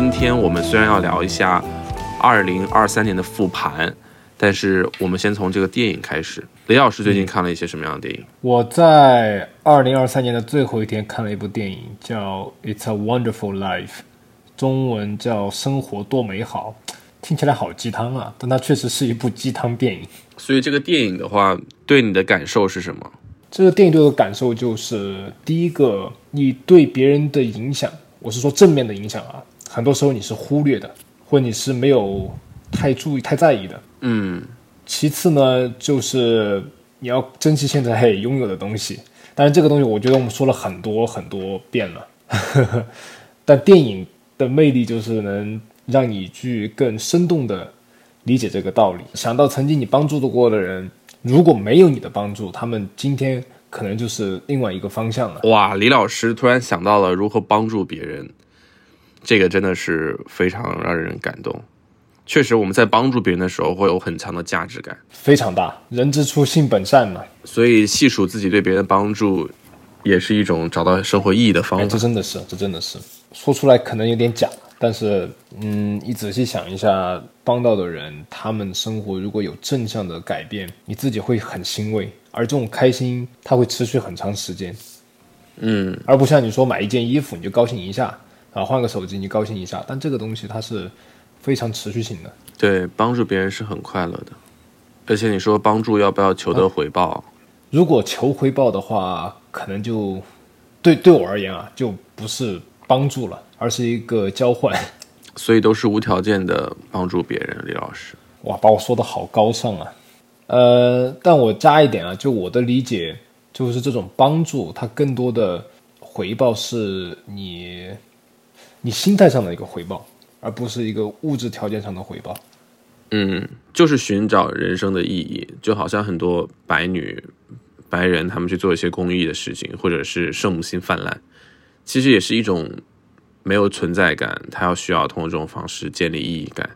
今天我们虽然要聊一下二零二三年的复盘，但是我们先从这个电影开始。雷老师最近看了一些什么样的电影？我在二零二三年的最后一天看了一部电影，叫《It's a Wonderful Life》，中文叫《生活多美好》，听起来好鸡汤啊，但它确实是一部鸡汤电影。所以这个电影的话，对你的感受是什么？这个电影对我的感受就是，第一个，你对别人的影响，我是说正面的影响啊，很多时候你是忽略的，或者你是没有太注意、太在意的。嗯，其次呢，就是你要珍惜现在拥有的东西。但是，这个东西我觉得我们说了很多很多遍了，但电影的魅力就是能让你去更生动的理解这个道理。想到曾经你帮助的过的人，如果没有你的帮助，他们今天可能就是另外一个方向了。哇，李老师突然想到了如何帮助别人，这个真的是非常让人感动。确实，我们在帮助别人的时候会有很强的价值感，非常大。人之初，性本善嘛，所以细数自己对别人的帮助，也是一种找到生活意义的方哎，这真的是，这真的是。说出来可能有点假，但是嗯，你仔细想一下，帮到的人，他们生活如果有正向的改变，你自己会很欣慰，而这种开心它会持续很长时间，嗯，而不像你说买一件衣服你就高兴一下，啊，换个手机你高兴一下，但这个东西它是非常持续性的。对，帮助别人是很快乐的。而且你说帮助要不要求得回报？如果求回报的话，可能就对对我而言啊，就不是帮助了，而是一个交换。所以都是无条件的帮助别人。李老师，哇，把我说的好高尚啊。呃，但我加一点啊，就我的理解，就是这种帮助，它更多的回报是你你心态上的一个回报，而不是一个物质条件上的回报。嗯，就是寻找人生的意义，就好像很多白女、白人他们去做一些公益的事情，或者是圣母心泛滥，其实也是一种没有存在感，他要需要通过这种方式建立意义感。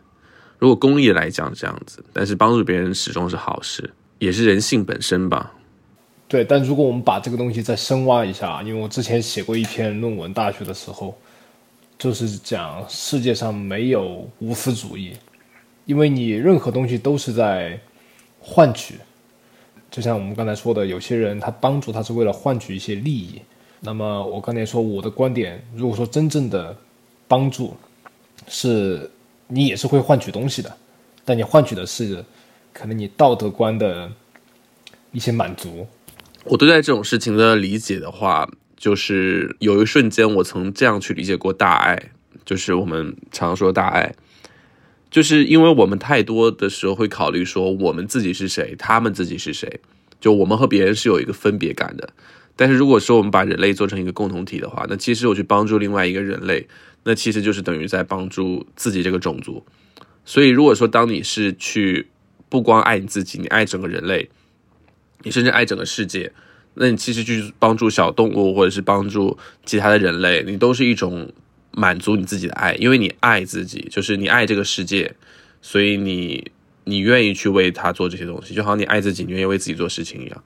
如果公益来讲这样子，但是帮助别人始终是好事，也是人性本身吧。对，但如果我们把这个东西再深挖一下，因为我之前写过一篇论文，大学的时候，就是讲世界上没有无私主义，因为你任何东西都是在换取。就像我们刚才说的，有些人他帮助他是为了换取一些利益。那么我刚才说我的观点，如果说真正的帮助是你也是会换取东西的，但你换取的是可能你道德观的一些满足。我对待这种事情的理解的话，就是有一瞬间我曾这样去理解过大爱，就是我们常说大爱，就是因为我们太多的时候会考虑说我们自己是谁，他们自己是谁，就我们和别人是有一个分别感的。但是如果说我们把人类做成一个共同体的话，那其实我去帮助另外一个人类，那其实就是等于在帮助自己这个种族。所以如果说当你是去不光爱你自己，你爱整个人类。你甚至爱整个世界，那你其实去帮助小动物或者是帮助其他的人类，你都是一种满足你自己的爱，因为你爱自己，就是你爱这个世界，所以你你愿意去为他做这些东西，就好像你爱自己，你愿意为自己做事情一样。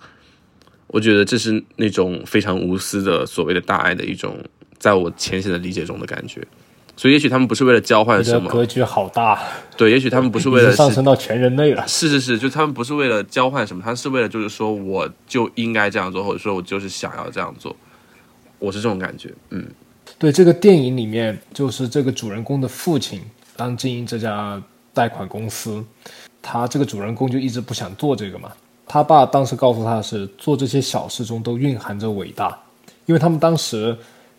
我觉得这是那种非常无私的所谓的大爱的一种，在我浅显的理解中的感觉。所以，也许他们不是为了交换什么，格局好大，对，也许他们不是为了是上升到全人类了。是是是，就他们不是为了交换什么，他是为了就是说我就应该这样做，或者说我就是想要这样做，我是这种感觉。嗯，对这个电影里面，就是这个主人公的父亲当经营这家贷款公司，他这个主人公就一直不想做这个嘛。他爸当时告诉他是做这些小事中都蕴含着伟大，因为他们当时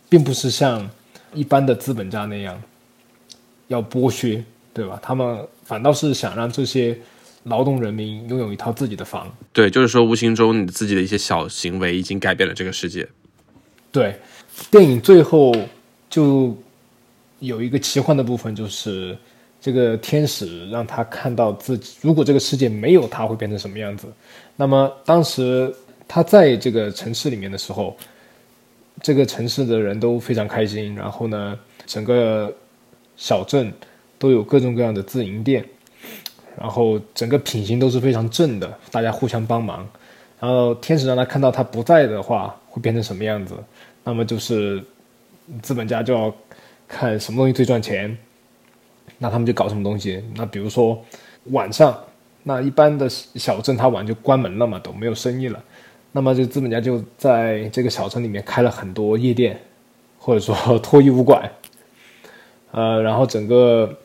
并不是像一般的资本家那样要剥削，对吧？他们反倒是想让这些劳动人民拥有一套自己的房。对，就是说无形中你自己的一些小行为已经改变了这个世界。对，电影最后就有一个奇幻的部分，就是这个天使让他看到自己，如果这个世界没有他会变成什么样子。那么当时他在这个城市里面的时候，这个城市的人都非常开心，然后呢，整个小镇都有各种各样的自营店，然后整个品行都是非常正的，大家互相帮忙。然后天使让他看到他不在的话会变成什么样子，那么就是资本家就要看什么东西最赚钱，那他们就搞什么东西？那比如说晚上，那一般的小镇它晚就关门了嘛，都没有生意了。那么这个资本家就在这个小镇里面开了很多夜店，或者说脱衣舞馆，呃，然后整个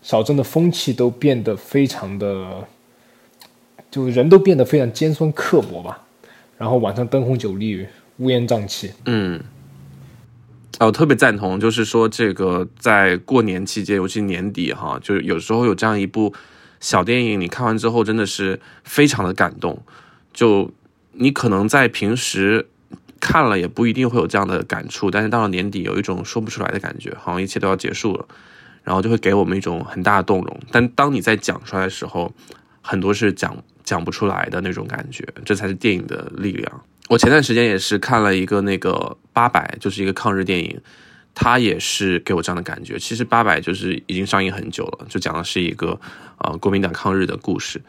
小镇的风气都变得非常的，就人都变得非常尖酸刻薄吧。然后晚上灯红酒绿，乌烟瘴气。嗯，啊我特别赞同，就是说这个在过年期间，尤其年底哈，就有时候有这样一部小电影，你看完之后真的是非常的感动。就你可能在平时看了也不一定会有这样的感触，但是到了年底有一种说不出来的感觉，好像一切都要结束了，然后就会给我们一种很大的动容。但当你在讲出来的时候，很多是讲。讲不出来的那种感觉，这才是电影的力量。我前段时间也是看了一个那个八百，就是一个抗日电影，它也是给我这样的感觉。其实八百就是已经上映很久了，就讲的是一个呃国民党抗日的故事。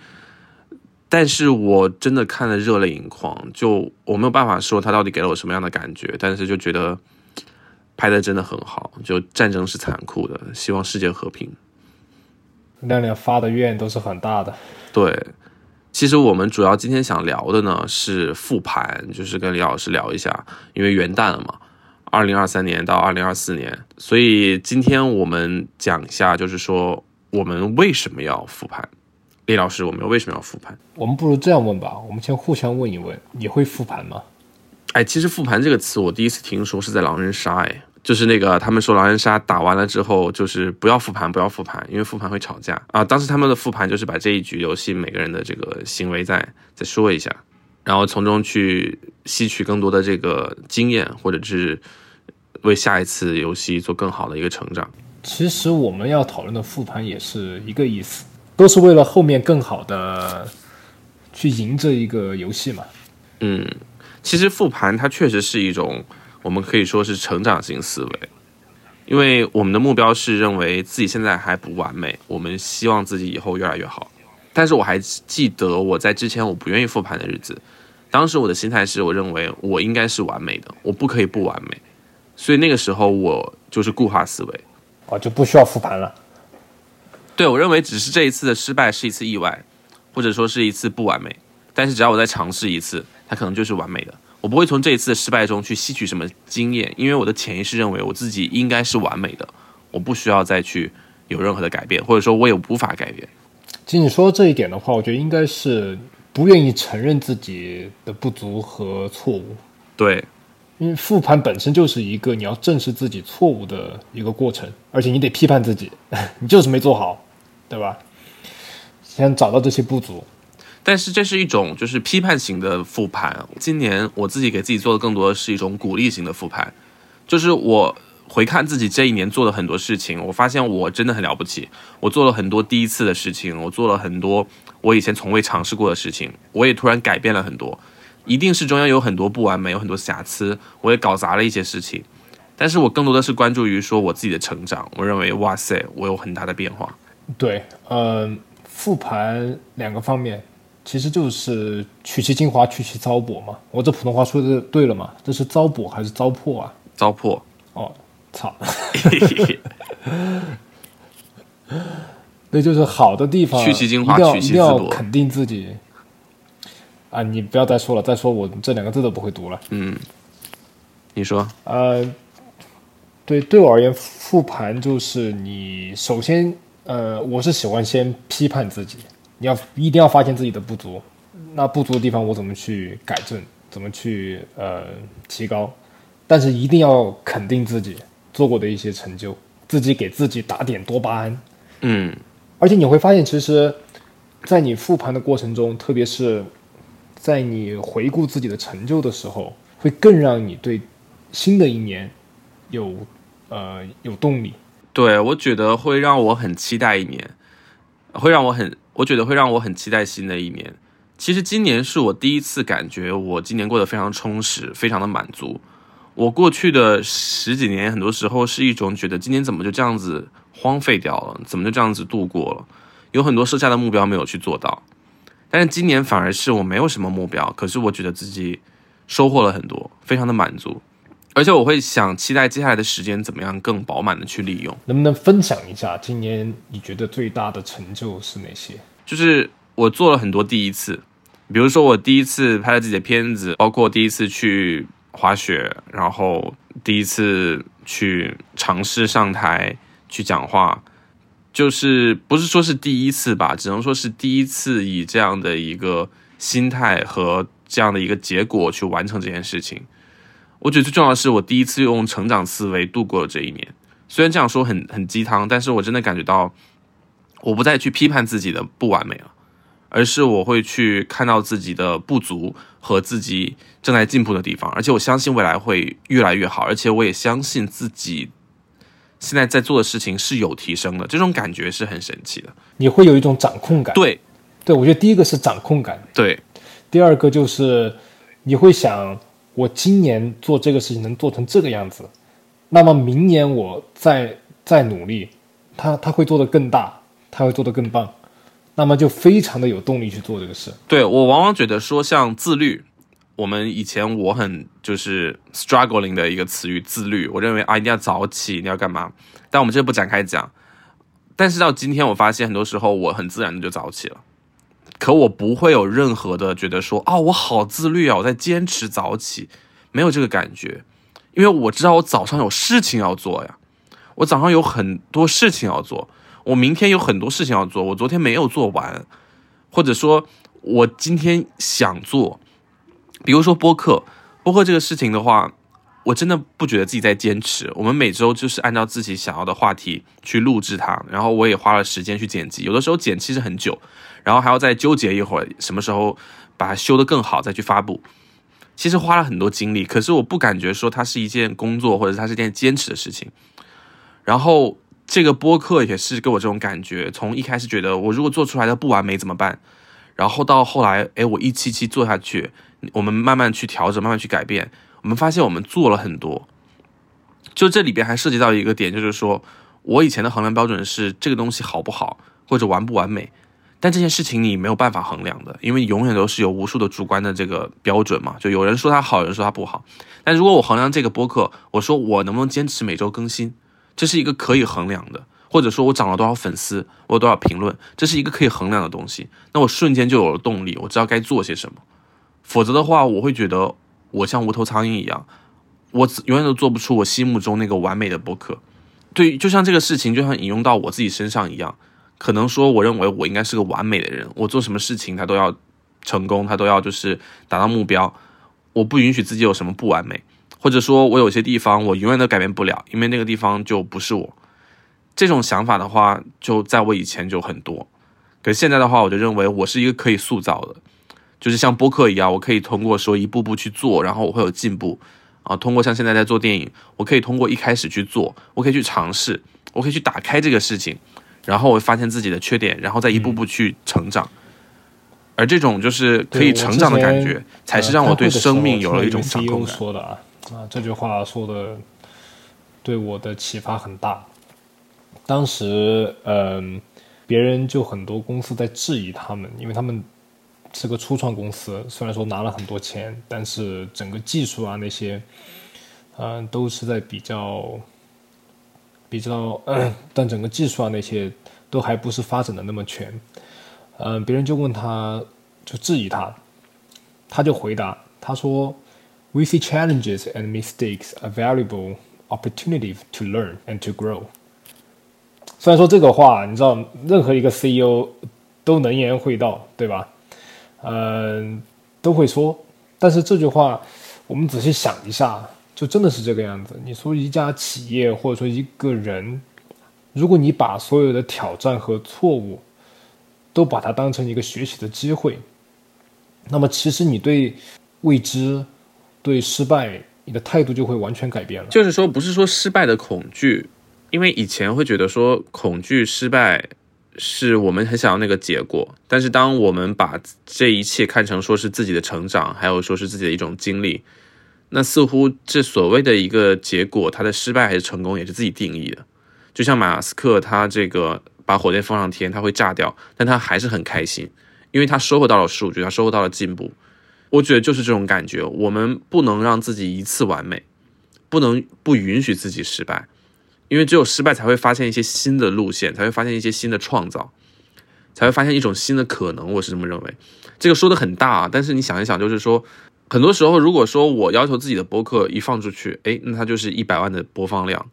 但是我真的看了热泪盈眶，就我没有办法说他到底给了我什么样的感觉，但是就觉得拍的真的很好。就战争是残酷的，希望世界和平。亮亮发的愿都是很大的，对。其实我们主要今天想聊的呢是复盘，就是跟李老师聊一下，因为元旦了嘛，二零二三年到二零二四年，所以今天我们讲一下，就是说我们为什么要复盘。李老师，我们为什么要复盘？我们不如这样问吧，我们先互相问一问，你会复盘吗？哎，其实复盘这个词，我第一次听说是在狼人杀，哎。就是那个，他们说狼人杀打完了之后，就是不要复盘，不要复盘，因为复盘会吵架啊。当时他们的复盘就是把这一局游戏每个人的这个行为再再说一下，然后从中去吸取更多的这个经验，或者是为下一次游戏做更好的一个成长。其实我们要讨论的复盘也是一个意思，都是为了后面更好的去赢这一个游戏嘛。嗯，其实复盘它确实是一种。我们可以说是成长型思维，因为我们的目标是认为自己现在还不完美，我们希望自己以后越来越好。但是我还记得我在之前我不愿意复盘的日子，当时我的心态是我认为我应该是完美的，我不可以不完美，所以那个时候我就是固化思维，哦，就不需要复盘了。对我认为只是这一次的失败是一次意外，或者说是一次不完美，但是只要我再尝试一次，它可能就是完美的。我不会从这一次的失败中去吸取什么经验，因为我的潜意识认为我自己应该是完美的，我不需要再去有任何的改变，或者说我也无法改变。其实你说这一点的话，我觉得应该是不愿意承认自己的不足和错误。对，因为复盘本身就是一个你要正视自己错误的一个过程，而且你得批判自己，你就是没做好，对吧？先找到这些不足。但是这是一种就是批判型的复盘。今年我自己给自己做的更多的是一种鼓励型的复盘，就是我回看自己这一年做的很多事情，我发现我真的很了不起。我做了很多第一次的事情，我做了很多我以前从未尝试过的事情，我也突然改变了很多。一定是中央有很多不完美，有很多瑕疵，我也搞砸了一些事情。但是我更多的是关注于说我自己的成长。我认为哇塞，我有很大的变化。对，嗯，复盘两个方面。其实就是取其精华，去其糟粕嘛。我这普通话说的对了吗？这是糟粕还是糟粕啊？糟粕。哦，操！那就是好的地方，去其精华，取其一定要肯定自己。啊，你不要再说了，再说我这两个字都不会读了。嗯，你说。呃，对，对我而言，复盘就是你首先，呃，我是喜欢先批判自己。你要一定要发现自己的不足，那不足的地方我怎么去改正，怎么去呃提高？但是一定要肯定自己做过的一些成就，自己给自己打点多巴胺。嗯，而且你会发现，其实，在你复盘的过程中，特别是在你回顾自己的成就的时候，会更让你对新的一年有呃有动力。对，我觉得会让我很期待一年，会让我很。我觉得会让我很期待新的一年。其实今年是我第一次感觉我今年过得非常充实，非常的满足。我过去的十几年，很多时候是一种觉得今年怎么就这样子荒废掉了，怎么就这样子度过了？有很多设下的目标没有去做到。但是今年反而是我没有什么目标，可是我觉得自己收获了很多，非常的满足。而且我会想期待接下来的时间怎么样更饱满的去利用。能不能分享一下今年你觉得最大的成就是哪些？就是我做了很多第一次，比如说我第一次拍了自己的片子，包括第一次去滑雪，然后第一次去尝试上台去讲话，就是不是说是第一次吧，只能说是第一次以这样的一个心态和这样的一个结果去完成这件事情。我觉得最重要的是，我第一次用成长思维度过了这一年。虽然这样说很很鸡汤，但是我真的感觉到。我不再去批判自己的不完美了，而是我会去看到自己的不足和自己正在进步的地方，而且我相信未来会越来越好，而且我也相信自己现在在做的事情是有提升的，这种感觉是很神奇的。你会有一种掌控感，对，对我觉得第一个是掌控感，对，第二个就是你会想，我今年做这个事情能做成这个样子，那么明年我再再努力，他他会做得更大。他会做得更棒，那么就非常的有动力去做这个事。对我往往觉得说，像自律，我们以前我很就是 struggling 的一个词语，自律。我认为啊，一定要早起，你要干嘛？但我们这不展开讲。但是到今天，我发现很多时候我很自然的就早起了，可我不会有任何的觉得说啊，我好自律啊，我在坚持早起，没有这个感觉，因为我知道我早上有事情要做呀，我早上有很多事情要做。我明天有很多事情要做，我昨天没有做完，或者说，我今天想做，比如说播客，播客这个事情的话，我真的不觉得自己在坚持。我们每周就是按照自己想要的话题去录制它，然后我也花了时间去剪辑，有的时候剪其实很久，然后还要再纠结一会儿，什么时候把它修得更好再去发布，其实花了很多精力。可是我不感觉说它是一件工作，或者它是一件坚持的事情，然后。这个播客也是给我这种感觉，从一开始觉得我如果做出来的不完美怎么办，然后到后来，哎，我一期期做下去，我们慢慢去调整，慢慢去改变，我们发现我们做了很多。就这里边还涉及到一个点，就是说我以前的衡量标准是这个东西好不好或者完不完美，但这件事情你没有办法衡量的，因为永远都是有无数的主观的这个标准嘛。就有人说它好，有人说它不好。但如果我衡量这个播客，我说我能不能坚持每周更新？这是一个可以衡量的，或者说我涨了多少粉丝，我有多少评论，这是一个可以衡量的东西。那我瞬间就有了动力，我知道该做些什么。否则的话，我会觉得我像无头苍蝇一样，我永远都做不出我心目中那个完美的博客。对，就像这个事情，就像引用到我自己身上一样，可能说我认为我应该是个完美的人，我做什么事情他都要成功，他都要就是达到目标，我不允许自己有什么不完美。或者说，我有些地方我永远都改变不了，因为那个地方就不是我。这种想法的话，就在我以前就很多。可现在的话，我就认为我是一个可以塑造的，就是像播客一样，我可以通过说一步步去做，然后我会有进步啊。通过像现在在做电影，我可以通过一开始去做，我可以去尝试，我可以去打开这个事情，然后我发现自己的缺点，然后再一步步去成长。而这种就是可以成长的感觉，才是让我对生命有了一种掌控感。说的啊。啊，这句话说的对我的启发很大。当时，嗯，别人就很多公司在质疑他们，因为他们是个初创公司，虽然说拿了很多钱，但是整个技术啊那些，嗯，都是在比较比较，但整个技术啊那些都还不是发展的那么全。嗯，别人就问他，就质疑他，他就回答，他说。We see challenges and mistakes a valuable opportunity to learn and to grow。虽然说这个话，你知道，任何一个 CEO 都能言会道，对吧？嗯，都会说。但是这句话，我们仔细想一下，就真的是这个样子。你说一家企业或者说一个人，如果你把所有的挑战和错误都把它当成一个学习的机会，那么其实你对未知。对失败，你的态度就会完全改变了。就是说，不是说失败的恐惧，因为以前会觉得说恐惧失败是我们很想要那个结果，但是当我们把这一切看成说是自己的成长，还有说是自己的一种经历，那似乎这所谓的一个结果，它的失败还是成功，也是自己定义的。就像马斯克，他这个把火箭放上天，他会炸掉，但他还是很开心，因为他收获到了数据，他收获到了进步。我觉得就是这种感觉，我们不能让自己一次完美，不能不允许自己失败，因为只有失败才会发现一些新的路线，才会发现一些新的创造，才会发现一种新的可能。我是这么认为。这个说的很大啊，但是你想一想，就是说，很多时候如果说我要求自己的播客一放出去，哎，那它就是一百万的播放量。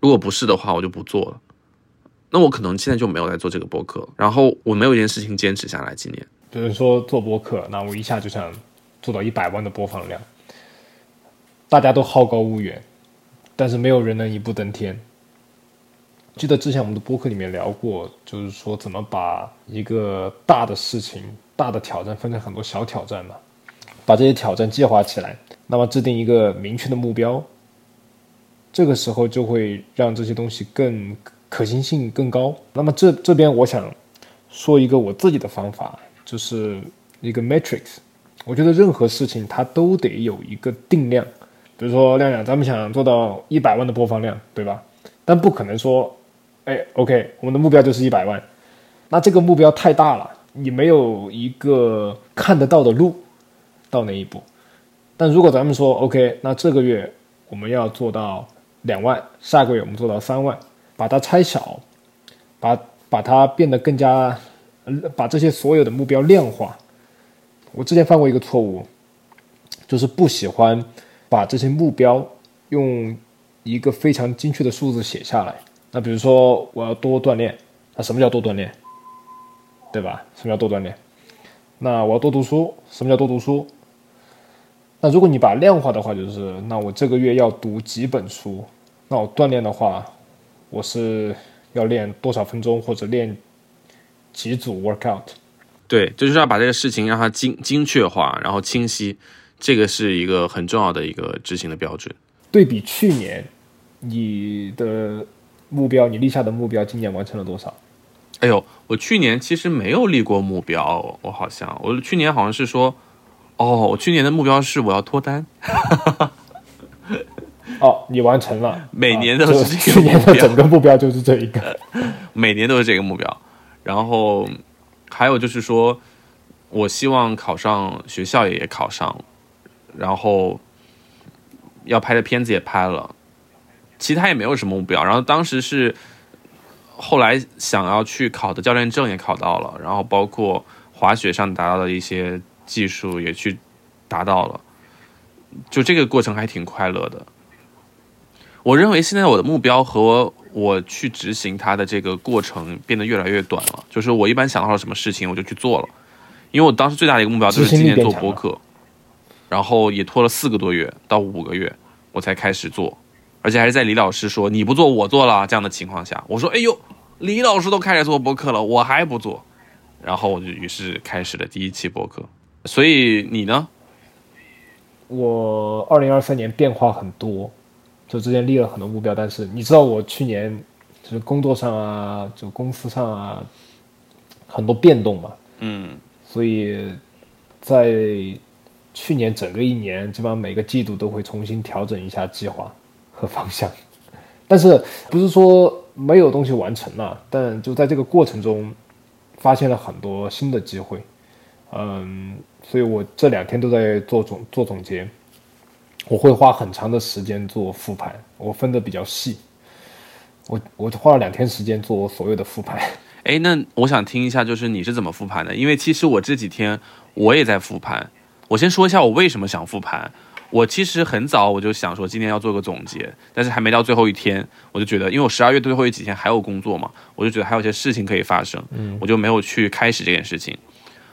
如果不是的话，我就不做了。那我可能现在就没有在做这个播客，然后我没有一件事情坚持下来。今年，比如说做播客，那我一下就想做到一百万的播放量。大家都好高骛远，但是没有人能一步登天。记得之前我们的播客里面聊过，就是说怎么把一个大的事情、大的挑战分成很多小挑战嘛，把这些挑战计划起来，那么制定一个明确的目标，这个时候就会让这些东西更可行性更高。那么这这边我想说一个我自己的方法，就是一个 matrix。我觉得任何事情它都得有一个定量。比如说亮亮，咱们想做到一百万的播放量，对吧？但不可能说，哎，OK，我们的目标就是一百万，那这个目标太大了，你没有一个看得到的路到那一步。但如果咱们说 OK，那这个月我们要做到两万，下个月我们做到三万，把它拆小，把把它变得更加，把这些所有的目标量化。我之前犯过一个错误，就是不喜欢。把这些目标用一个非常精确的数字写下来。那比如说，我要多锻炼，那什么叫多锻炼？对吧？什么叫多锻炼？那我要多读书，什么叫多读书？那如果你把量化的话，就是那我这个月要读几本书？那我锻炼的话，我是要练多少分钟，或者练几组 workout？对，就是要把这个事情让它精精确化，然后清晰。这个是一个很重要的一个执行的标准。对比去年，你的目标，你立下的目标，今年完成了多少？哎呦，我去年其实没有立过目标，我好像，我去年好像是说，哦，我去年的目标是我要脱单。哦，你完成了。每年都是。去年的整个目标就是这一个。每年都是这个目标。然后还有就是说，我希望考上学校也考上。然后要拍的片子也拍了，其他也没有什么目标。然后当时是后来想要去考的教练证也考到了，然后包括滑雪上达到的一些技术也去达到了，就这个过程还挺快乐的。我认为现在我的目标和我去执行它的这个过程变得越来越短了。就是我一般想到了什么事情我就去做了，因为我当时最大的一个目标就是今年做播客。然后也拖了四个多月到五个月，我才开始做，而且还是在李老师说你不做我做了这样的情况下，我说哎呦，李老师都开始做博客了，我还不做，然后我就于是开始了第一期博客。所以你呢？我二零二三年变化很多，就之前立了很多目标，但是你知道我去年就是工作上啊，就公司上啊，很多变动嘛，嗯，所以在。去年整个一年，基本上每个季度都会重新调整一下计划和方向，但是不是说没有东西完成了，但就在这个过程中，发现了很多新的机会，嗯，所以我这两天都在做总做总结，我会花很长的时间做复盘，我分的比较细，我我花了两天时间做我所有的复盘。哎，那我想听一下，就是你是怎么复盘的？因为其实我这几天我也在复盘。我先说一下我为什么想复盘。我其实很早我就想说今天要做个总结，但是还没到最后一天，我就觉得，因为我十二月最后一几天还有工作嘛，我就觉得还有些事情可以发生，嗯，我就没有去开始这件事情。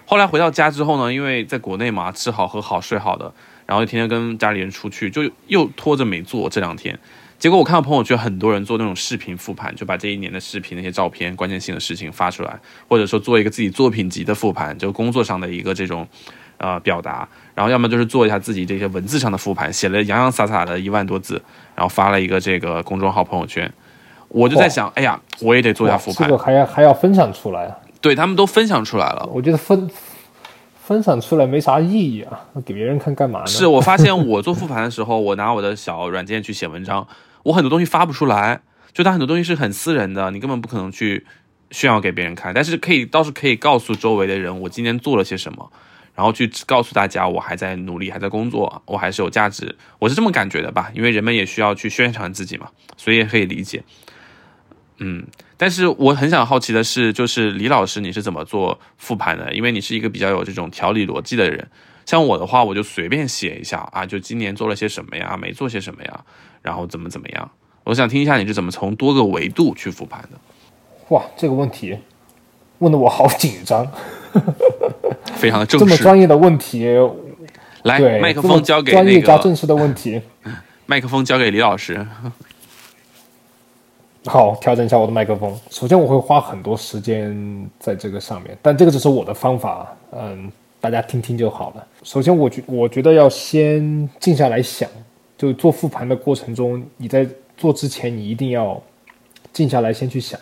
后来回到家之后呢，因为在国内嘛，吃好喝好睡好的，然后就天天跟家里人出去，就又拖着没做这两天。结果我看到朋友圈很多人做那种视频复盘，就把这一年的视频那些照片、关键性的事情发出来，或者说做一个自己作品集的复盘，就工作上的一个这种。呃，表达，然后要么就是做一下自己这些文字上的复盘，写了洋洋洒洒的一万多字，然后发了一个这个公众号朋友圈。我就在想，哎呀，我也得做一下复盘，这个还要还要分享出来啊？对他们都分享出来了，我觉得分分享出来没啥意义啊，给别人看干嘛呢？是我发现我做复盘的时候，我拿我的小软件去写文章，我很多东西发不出来，就它很多东西是很私人的，你根本不可能去炫耀给别人看，但是可以倒是可以告诉周围的人我今天做了些什么。然后去告诉大家我还在努力，还在工作，我还是有价值，我是这么感觉的吧？因为人们也需要去宣传自己嘛，所以也可以理解。嗯，但是我很想好奇的是，就是李老师你是怎么做复盘的？因为你是一个比较有这种条理逻辑的人。像我的话，我就随便写一下啊，就今年做了些什么呀，没做些什么呀，然后怎么怎么样。我想听一下你是怎么从多个维度去复盘的。哇，这个问题问的我好紧张，非常的正这么专业的问题，来，麦克风交给专业加正式的问题。麦克风交给李老师。好，调整一下我的麦克风。首先，我会花很多时间在这个上面，但这个只是我的方法，嗯，大家听听就好了。首先，我觉我觉得要先静下来想，就做复盘的过程中，你在做之前，你一定要静下来先去想，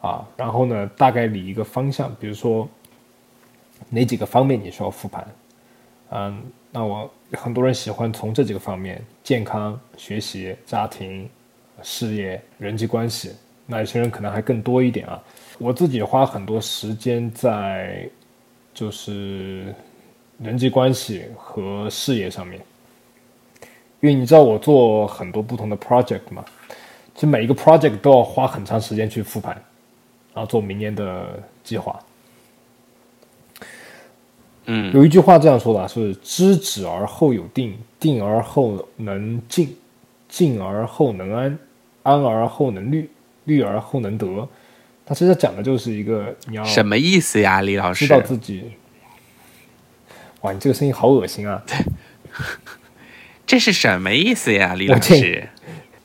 啊，然后呢，大概理一个方向，比如说哪几个方面你需要复盘，嗯，那我很多人喜欢从这几个方面：健康、学习、家庭。事业、人际关系，那有些人可能还更多一点啊。我自己花很多时间在就是人际关系和事业上面，因为你知道我做很多不同的 project 嘛，其实每一个 project 都要花很长时间去复盘，然后做明年的计划。嗯，有一句话这样说的，是“知止而后有定，定而后能静，静而后能安。”安而后能虑，虑而后能得。他其实讲的就是一个你要什么意思呀，李老师？知道自己。哇，你这个声音好恶心啊！这是什么意思呀，李老师？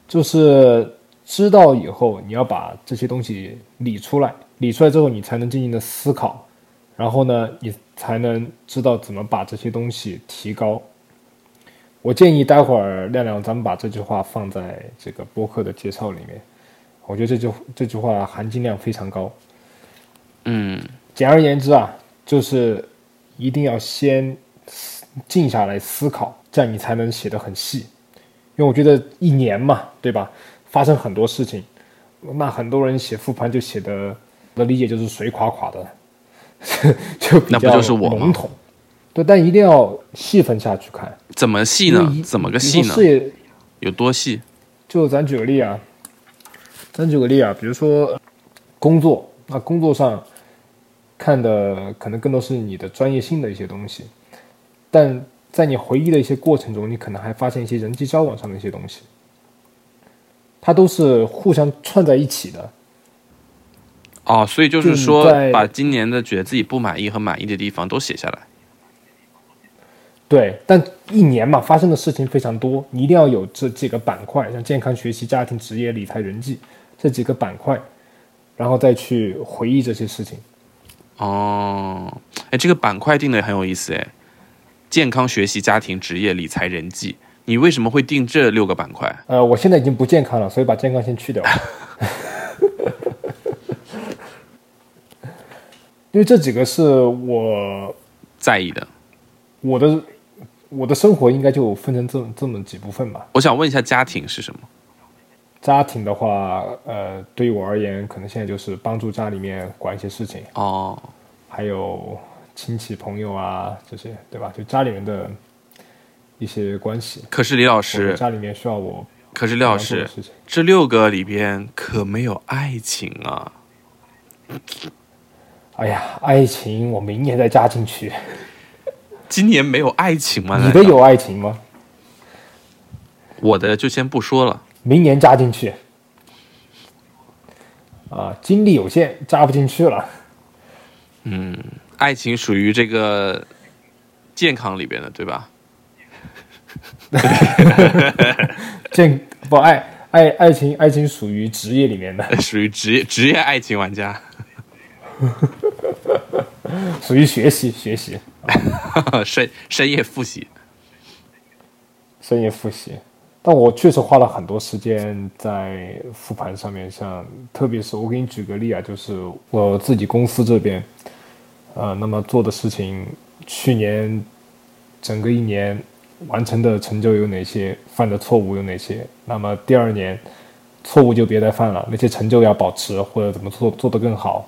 就是知道以后，你要把这些东西理出来，理出来之后，你才能进行的思考，然后呢，你才能知道怎么把这些东西提高。我建议待会儿亮亮，咱们把这句话放在这个播客的介绍里面。我觉得这句这句话含金量非常高。嗯，简而言之啊，就是一定要先静下来思考，这样你才能写得很细。因为我觉得一年嘛，对吧？发生很多事情，那很多人写复盘就写的，我的理解就是水垮垮的，就比较笼统。对，但一定要细分下去看。怎么细呢？怎么个细呢？有多细？就咱举个例啊，咱举个例啊，比如说工作，那工作上看的可能更多是你的专业性的一些东西，但在你回忆的一些过程中，你可能还发现一些人际交往上的一些东西，它都是互相串在一起的。哦，所以就是说，把今年的觉得自己不满意和满意的地方都写下来。对，但一年嘛，发生的事情非常多，你一定要有这几个板块，像健康、学习、家庭、职业、理财、人际这几个板块，然后再去回忆这些事情。哦，哎，这个板块定的很有意思，哎，健康、学习、家庭、职业、理财、人际，你为什么会定这六个板块？呃，我现在已经不健康了，所以把健康先去掉。因为这几个是我在意的，我的。我的生活应该就分成这这么几部分吧。我想问一下，家庭是什么？家庭的话，呃，对于我而言，可能现在就是帮助家里面管一些事情哦，还有亲戚朋友啊这些，对吧？就家里面的一些关系。可是李老师，家里面需要我。可是李老师，这六个里边可没有爱情啊！哎呀，爱情我明年再加进去。今年没有爱情吗？你的有爱情吗？我的就先不说了，明年加进去。啊，精力有限，加不进去了。嗯，爱情属于这个健康里边的，对吧？健不爱爱爱情，爱情属于职业里面的，属于职业职业爱情玩家。属于学习学习，深深夜复习，深夜复习。但我确实花了很多时间在复盘上面，像特别是我给你举个例啊，就是我自己公司这边，呃，那么做的事情，去年整个一年完成的成就有哪些，犯的错误有哪些？那么第二年错误就别再犯了，那些成就要保持或者怎么做做得更好。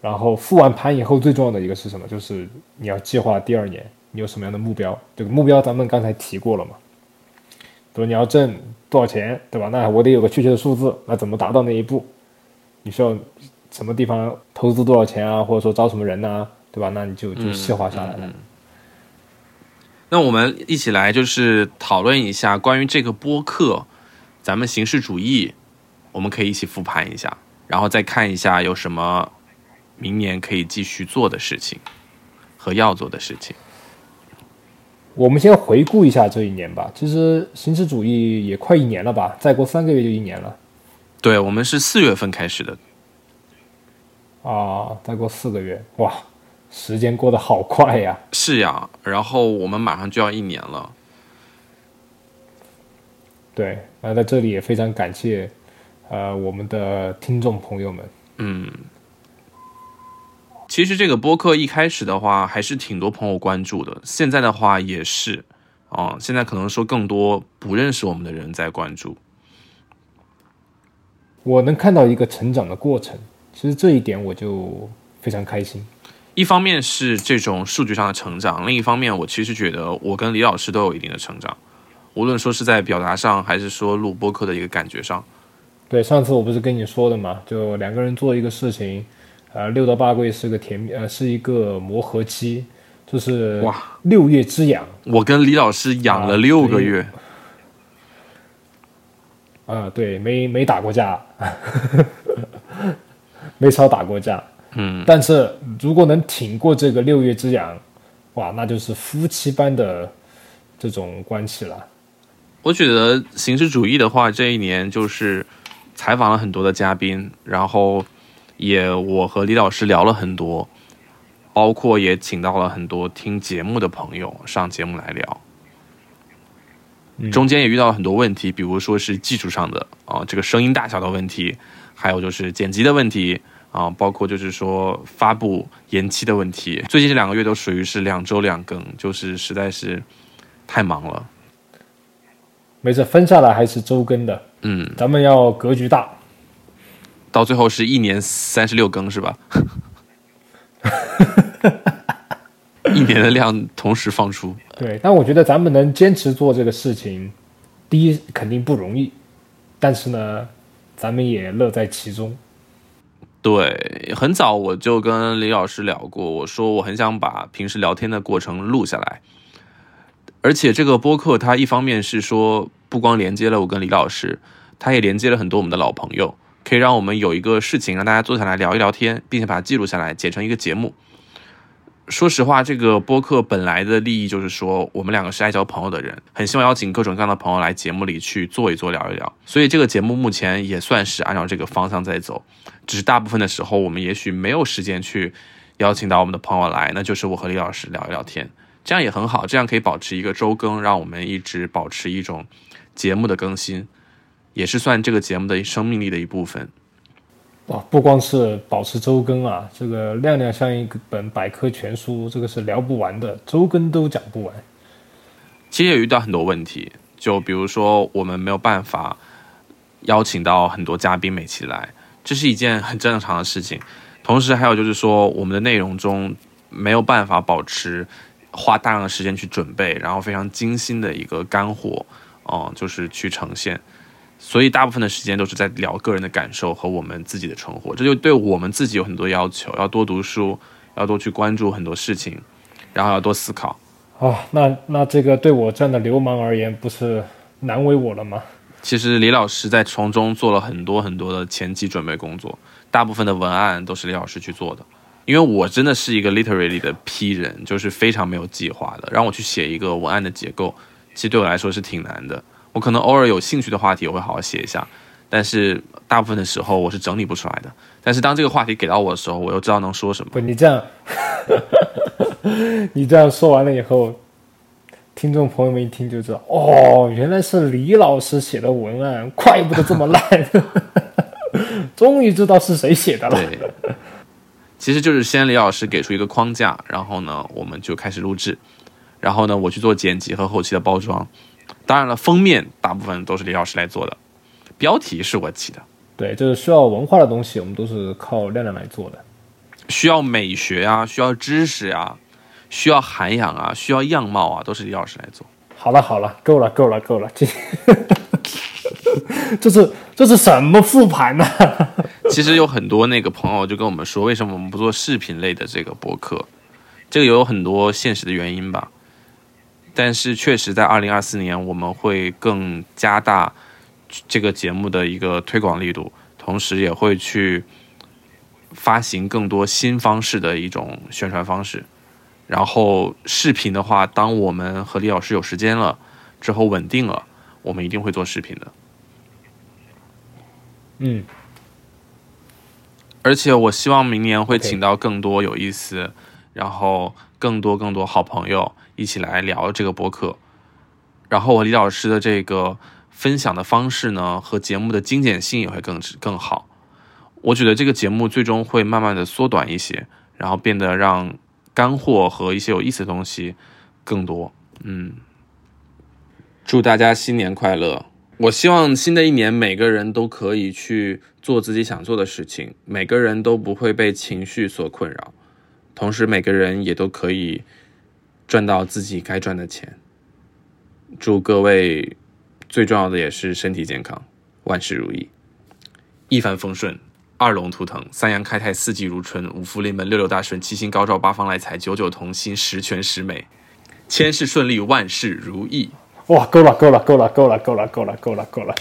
然后复完盘以后，最重要的一个是什么？就是你要计划第二年你有什么样的目标。这个目标咱们刚才提过了嘛？比如你要挣多少钱，对吧？那我得有个确切的数字。那怎么达到那一步？你需要什么地方投资多少钱啊？或者说招什么人呐、对吧？那你就就细化下来了。那我们一起来就是讨论一下关于这个播客，咱们形式主义，我们可以一起复盘一下，然后再看一下有什么明年可以继续做的事情和要做的事情。我们先回顾一下这一年吧。其实形式主义也快一年了吧？再过三个月就一年了对，我们是四月份开始的，啊！再过四个月，哇，时间过得好快呀！是呀，然后我们马上就要一年了。对，那在这里也非常感谢，呃，我们的听众朋友们。嗯，其实这个播客一开始的话，还是挺多朋友关注的。现在的话也是，啊、现在可能说更多不认识我们的人在关注。我能看到一个成长的过程，其实这一点我就非常开心。一方面是这种数据上的成长，另一方面我其实觉得我跟李老师都有一定的成长，无论说是在表达上，还是说录播客的一个感觉上。对，上次我不是跟你说的嘛，就两个人做一个事情，呃，六到八个月是个甜蜜，呃，是一个磨合期，就是哇，六月之痒。我跟李老师养了六个月，啊、对，没没打过架，没少打过架，嗯，但是如果能挺过这个六月之痒，哇，那就是夫妻般的这种关系了。我觉得形式主义的话，这一年就是采访了很多的嘉宾，然后也我和李老师聊了很多，包括也请到了很多听节目的朋友上节目来聊。嗯中间也遇到了很多问题，比如说是技术上的啊、这个声音大小的问题，还有就是剪辑的问题啊、包括就是说发布延期的问题。最近这两个月都属于是两周两更，就是实在是太忙了。没事，分下来还是周更的，嗯，咱们要格局大。到最后是一年三十六更是吧？一年的量同时放出，对，但我觉得咱们能坚持做这个事情，第一肯定不容易，但是呢，咱们也乐在其中。对，很早我就跟李老师聊过，我说我很想把平时聊天的过程录下来，而且这个播客它一方面是说不光连接了我跟李老师，它也连接了很多我们的老朋友，可以让我们有一个事情让大家坐下来聊一聊天，并且把它记录下来，剪成一个节目。说实话，这个播客本来的利益就是说，我们两个是爱交朋友的人，很希望邀请各种各样的朋友来节目里去坐一坐、聊一聊。所以这个节目目前也算是按照这个方向在走。只是大部分的时候，我们也许没有时间去邀请到我们的朋友来，那就是我和李老师聊一聊天，这样也很好，这样可以保持一个周更，让我们一直保持一种节目的更新，也是算这个节目的生命力的一部分。哇，不光是保持周更啊，这个亮亮像一本百科全书，这个是聊不完的，周更都讲不完。其实也遇到很多问题，就比如说我们没有办法邀请到很多嘉宾每期来，这是一件很正常的事情。同时还有就是说，我们的内容中没有办法保持花大量的时间去准备，然后非常精心的一个干货，哦、就是去呈现。所以大部分的时间都是在聊个人的感受和我们自己的生活，这就对我们自己有很多要求，要多读书，要多去关注很多事情，然后要多思考。啊，那那这个对我这样的流氓而言，不是难为我了吗？其实李老师在从中做了很多很多的前期准备工作，大部分的文案都是李老师去做的。因为我真的是一个 literally 的批人，就是非常没有计划的，让我去写一个文案的结构，其实对我来说是挺难的。我可能偶尔有兴趣的话题，我会好好写一下，但是大部分的时候我是整理不出来的。但是当这个话题给到我的时候，我又知道能说什么。不，你这样，你这样说完了以后，听众朋友们一听就知道，哦，原来是李老师写的文案，怪不得这么烂，终于知道是谁写的了。对，其实就是先李老师给出一个框架，然后呢，我们就开始录制，然后呢，我去做剪辑和后期的包装。当然了，封面大部分都是李老师来做的，标题是我起的。对，就是需要文化的东西，我们都是靠亮亮来做的。需要美学啊，需要知识啊，需要涵养啊，需要样貌啊，都是李老师来做。好了好了，够了够了够了，这这 是这是什么复盘呢？其实有很多那个朋友就跟我们说，为什么我们不做视频类的这个博客？这个有很多现实的原因吧。但是确实在二零二四年，我们会更加大这个节目的一个推广力度，同时也会去发行更多新方式的一种宣传方式。然后视频的话，当我们和李老师有时间了之后稳定了，我们一定会做视频的。嗯，而且我希望明年会请到更多有意思，然后更多更多好朋友一起来聊这个播客。然后我李老师的这个分享的方式呢，和节目的精简性也会更更好。我觉得这个节目最终会慢慢的缩短一些，然后变得让。干货和一些有意思的东西更多，嗯，祝大家新年快乐！我希望新的一年每个人都可以去做自己想做的事情，每个人都不会被情绪所困扰，同时每个人也都可以赚到自己该赚的钱。祝各位最重要的也是身体健康，万事如意，一帆风顺。二龙图腾，三阳开泰，四季如春，五福临门，六六大顺，七星高照，八方来财，九九同心，十全十美，千事顺利，万事如意。哇，够了，够了，够了，够了，够了，够了，够了，够了。